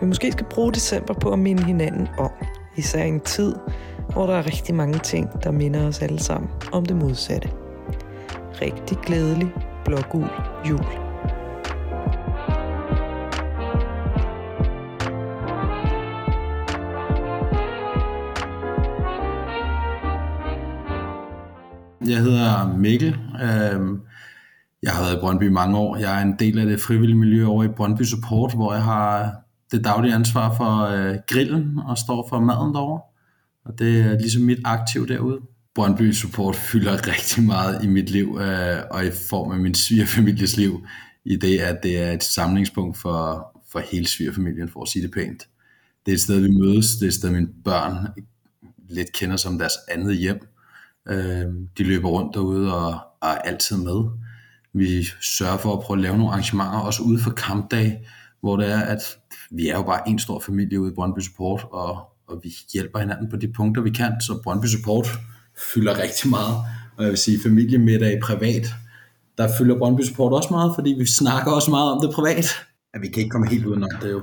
vi måske skal bruge december på at minde hinanden om. Især i en tid, hvor der er rigtig mange ting, der minder os alle sammen om det modsatte. Rigtig glædelig blågul jul. Jeg hedder Mikkel. Øhm, jeg har været i Brøndby mange år. Jeg er en del af det frivillige miljø over i Brøndby Support, hvor jeg har det daglige ansvar for øh, grillen og står for maden derovre. Og det er ligesom mit aktiv derude. Brøndby Support fylder rigtig meget i mit liv, øh, og i form af min svigerfamilies liv, i det, at det er et samlingspunkt for, for hele svigerfamilien, for at sige det pænt. Det er et sted, vi mødes. Det er et sted, mine børn lidt kender som deres andet hjem. Øh, de løber rundt derude og, og er altid med. Vi sørger for at prøve at lave nogle arrangementer, også ude for kampdag, hvor det er, at vi er jo bare en stor familie ude i Brøndby Support, og, og vi hjælper hinanden på de punkter, vi kan, så Brøndby Support fylder rigtig meget, og jeg vil sige familiemiddag privat, der fylder Brøndby Support også meget, fordi vi snakker også meget om det privat. At vi kan ikke komme helt udenom det jo,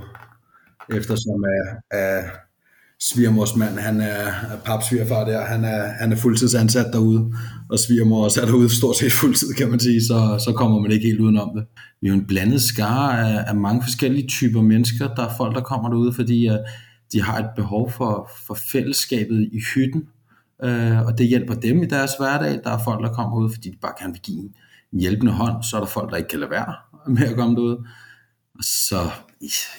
eftersom at, at svigermorsmand, han er papsvigerfar der, han er, han er fuldtidsansat derude, og svigermor også er derude stort set fuldtid, kan man sige, så, så kommer man ikke helt udenom det. Vi er jo en blandet skare af, af mange forskellige typer mennesker. Der er folk, der kommer derude, fordi uh, de har et behov for, for fællesskabet i hytten, uh, og det hjælper dem i deres hverdag. Der er folk, der kommer ud, fordi de bare gerne vil give en, en hjælpende hånd. Så er der folk, der ikke kan lade være med at komme derud. Og så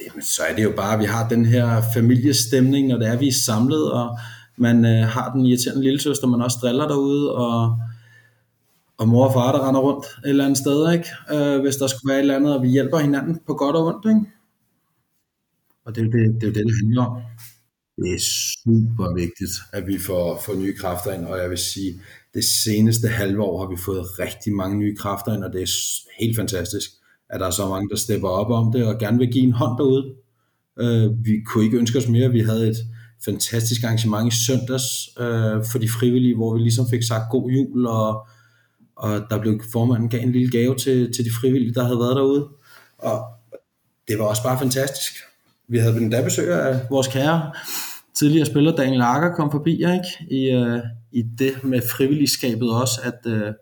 jamen, så er det jo bare, at vi har den her familiestemning, når det er, vi er samlet, og man øh, har den irriterende lille søster, man også driller derude, og, og mor og far, der render rundt et eller andet sted, ikke? Øh, hvis der skulle være et eller andet, og vi hjælper hinanden på godt og ondt. Ikke? Og det er jo det, det, er jo det, det handler om. Det er super vigtigt, at vi får, får nye kræfter ind, og jeg vil sige, det seneste halve år har vi fået rigtig mange nye kræfter ind, og det er helt fantastisk at der er så mange, der stepper op om det og gerne vil give en hånd derude. Øh, vi kunne ikke ønske os mere. Vi havde et fantastisk arrangement i søndags øh, for de frivillige, hvor vi ligesom fik sagt god jul, og, og der blev formanden gav en lille gave til, til de frivillige, der havde været derude. Og det var også bare fantastisk. Vi havde en dag besøg af vores kære tidligere spiller Daniel Lager kom forbi, ikke? I, øh, i det med frivilligskabet også, at, øh,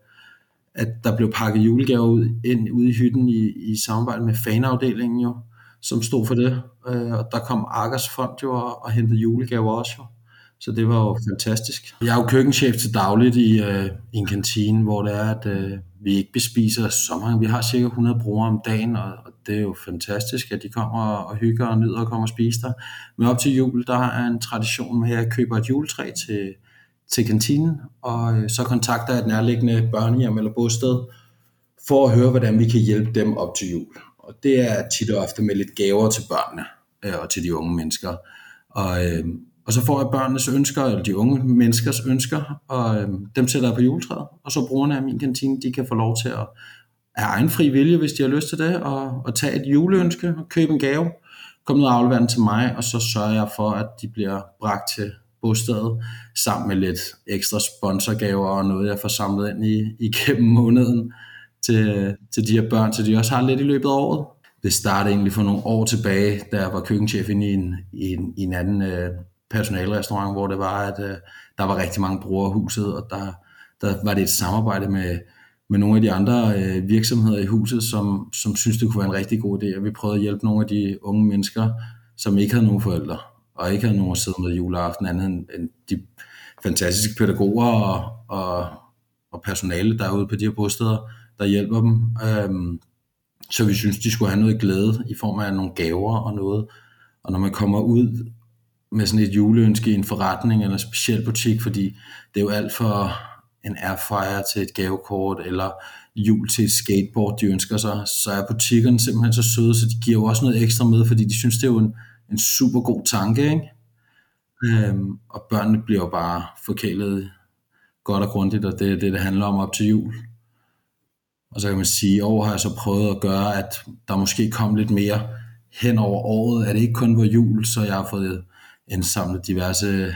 at der blev pakket julegaver ud, ind ude i hytten i, i samarbejde med fanafdelingen jo, som stod for det. Øh, og der kom Arkers Fond jo og, og hentede julegaver også jo. Så det var jo fantastisk. Jeg er jo køkkenchef til dagligt i, øh, i en kantine, hvor det er, at øh, vi ikke bespiser så mange. Vi har cirka 100 brugere om dagen, og, og det er jo fantastisk, at de kommer og hygger og nyder at komme og spise der. Men op til jul, der er en tradition med, at jeg køber et juletræ til, til kantinen, og øh, så kontakter jeg et nærliggende børnehjem eller bosted, for at høre, hvordan vi kan hjælpe dem op til jul. Og det er tit og ofte med lidt gaver til børnene øh, og til de unge mennesker. Og, øh, og så får jeg børnenes ønsker, eller de unge menneskers ønsker, og øh, dem sætter jeg på juletræet. Og så brugerne af min kantine, de kan få lov til at have egen fri vilje, hvis de har lyst til det, og, og tage et juleønske og købe en gave, komme ned og aflevere den til mig, og så sørger jeg for, at de bliver bragt til bostedet, sammen med lidt ekstra sponsorgaver og noget, jeg får samlet ind i, igennem måneden til, til de her børn, så de også har lidt i løbet af året. Det startede egentlig for nogle år tilbage, da jeg var køkkenchef inde i en, i en, i en anden øh, personalrestaurant, hvor det var, at øh, der var rigtig mange brugere af huset, og der, der var det et samarbejde med, med nogle af de andre øh, virksomheder i huset, som, som synes det kunne være en rigtig god idé, og vi prøvede at hjælpe nogle af de unge mennesker, som ikke havde nogen forældre og ikke havde nogen at sidde med juleaften andet end de fantastiske pædagoger og, og, og personale derude på de her bosteder, der hjælper dem. Øhm, så vi synes, de skulle have noget glæde i form af nogle gaver og noget. Og når man kommer ud med sådan et juleønske i en forretning eller en speciel butik, fordi det er jo alt for en airfryer til et gavekort, eller jul til et skateboard, de ønsker sig, så er butikkerne simpelthen så søde, så de giver jo også noget ekstra med, fordi de synes, det er jo en, en super god tanke, ikke? Øhm, og børnene bliver jo bare forkælet godt og grundigt, og det er det, det handler om op til jul. Og så kan man sige, at i år har jeg så prøvet at gøre, at der måske kom lidt mere hen over året, at det ikke kun var jul, så jeg har fået indsamlet diverse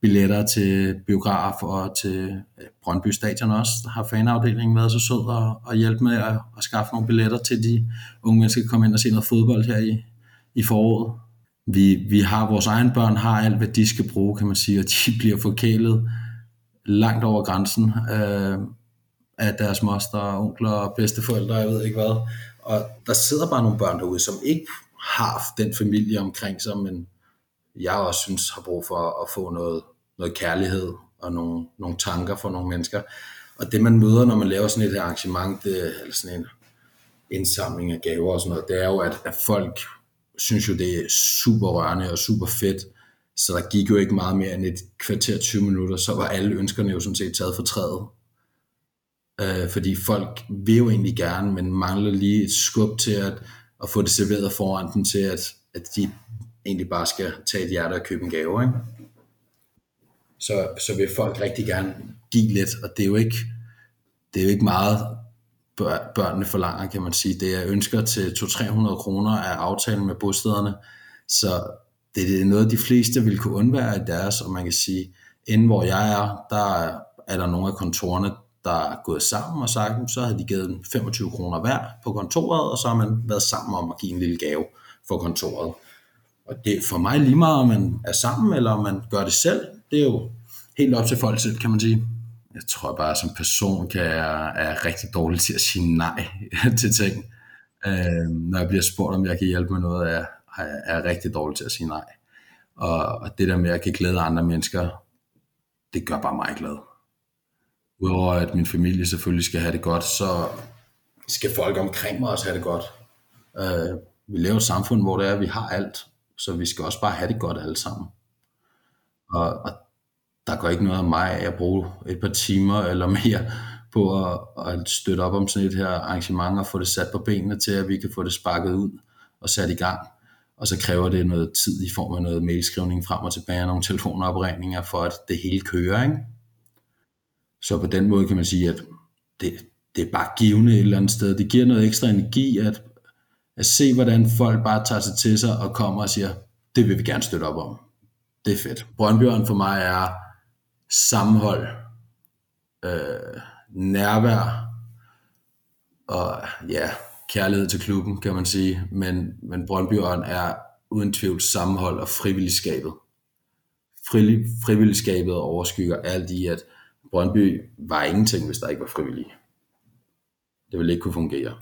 billetter til biograf og til øh, Brøndby Stadion også. Der har fanafdelingen været så sød og, og hjælpe med at, at skaffe nogle billetter til de unge mennesker, kan komme ind og se noget fodbold her i, i foråret. Vi, vi har, vores egen børn har alt, hvad de skal bruge, kan man sige, og de bliver forkælet langt over grænsen øh, af deres moster, onkler og bedsteforældre, jeg ved ikke hvad. Og der sidder bare nogle børn derude, som ikke har den familie omkring sig, men jeg også synes har brug for at få noget, noget kærlighed og nogle, nogle tanker for nogle mennesker. Og det man møder, når man laver sådan et arrangement, det, eller sådan en indsamling af gaver og sådan noget, det er jo, at, at folk synes jo, det er super rørende og super fedt. Så der gik jo ikke meget mere end et kvarter 20 minutter, så var alle ønskerne jo sådan set taget for træet. Øh, fordi folk vil jo egentlig gerne, men mangler lige et skub til at, at få det serveret foran dem til, at, at de egentlig bare skal tage et hjerte og købe en gave. Ikke? Så, så vil folk rigtig gerne give lidt, og det er jo ikke, det er jo ikke meget børnene forlanger, kan man sige. Det er ønsker til 200-300 kroner af aftalen med bostederne, så det er noget, de fleste vil kunne undvære i deres, og man kan sige, inden hvor jeg er, der er der nogle af kontorerne, der er gået sammen og sagt, så har de givet 25 kroner hver på kontoret, og så har man været sammen om at give en lille gave for kontoret. Og det er for mig lige meget, om man er sammen, eller om man gør det selv. Det er jo helt op til folk selv, kan man sige. Jeg tror bare, som person kan jeg er rigtig dårlig til at sige nej til ting. Øh, når jeg bliver spurgt, om jeg kan hjælpe med noget, er jeg er rigtig dårlig til at sige nej. Og, og det der med, at jeg kan glæde andre mennesker, det gør bare mig glad. Udover at min familie selvfølgelig skal have det godt, så skal folk omkring mig også have det godt. Øh, vi lever et samfund, hvor det er, at vi har alt, så vi skal også bare have det godt alle sammen. Og, og der går ikke noget af mig af at bruge et par timer eller mere på at, at støtte op om sådan et her arrangement og få det sat på benene til, at vi kan få det sparket ud og sat i gang. Og så kræver det noget tid i form af noget mailskrivning frem og tilbage og nogle telefonopringninger for at det hele kører. Ikke? Så på den måde kan man sige, at det, det er bare givende et eller andet sted. Det giver noget ekstra energi at, at se, hvordan folk bare tager sig til sig og kommer og siger, det vil vi gerne støtte op om. Det er fedt. Brøndbjørn for mig er sammenhold, øh, nærvær og ja, kærlighed til klubben, kan man sige. Men, men Brøndbyåren er uden tvivl sammenhold og frivilligskabet. Fri, frivilligskabet overskygger alt i, at Brøndby var ingenting, hvis der ikke var frivillige. Det ville ikke kunne fungere.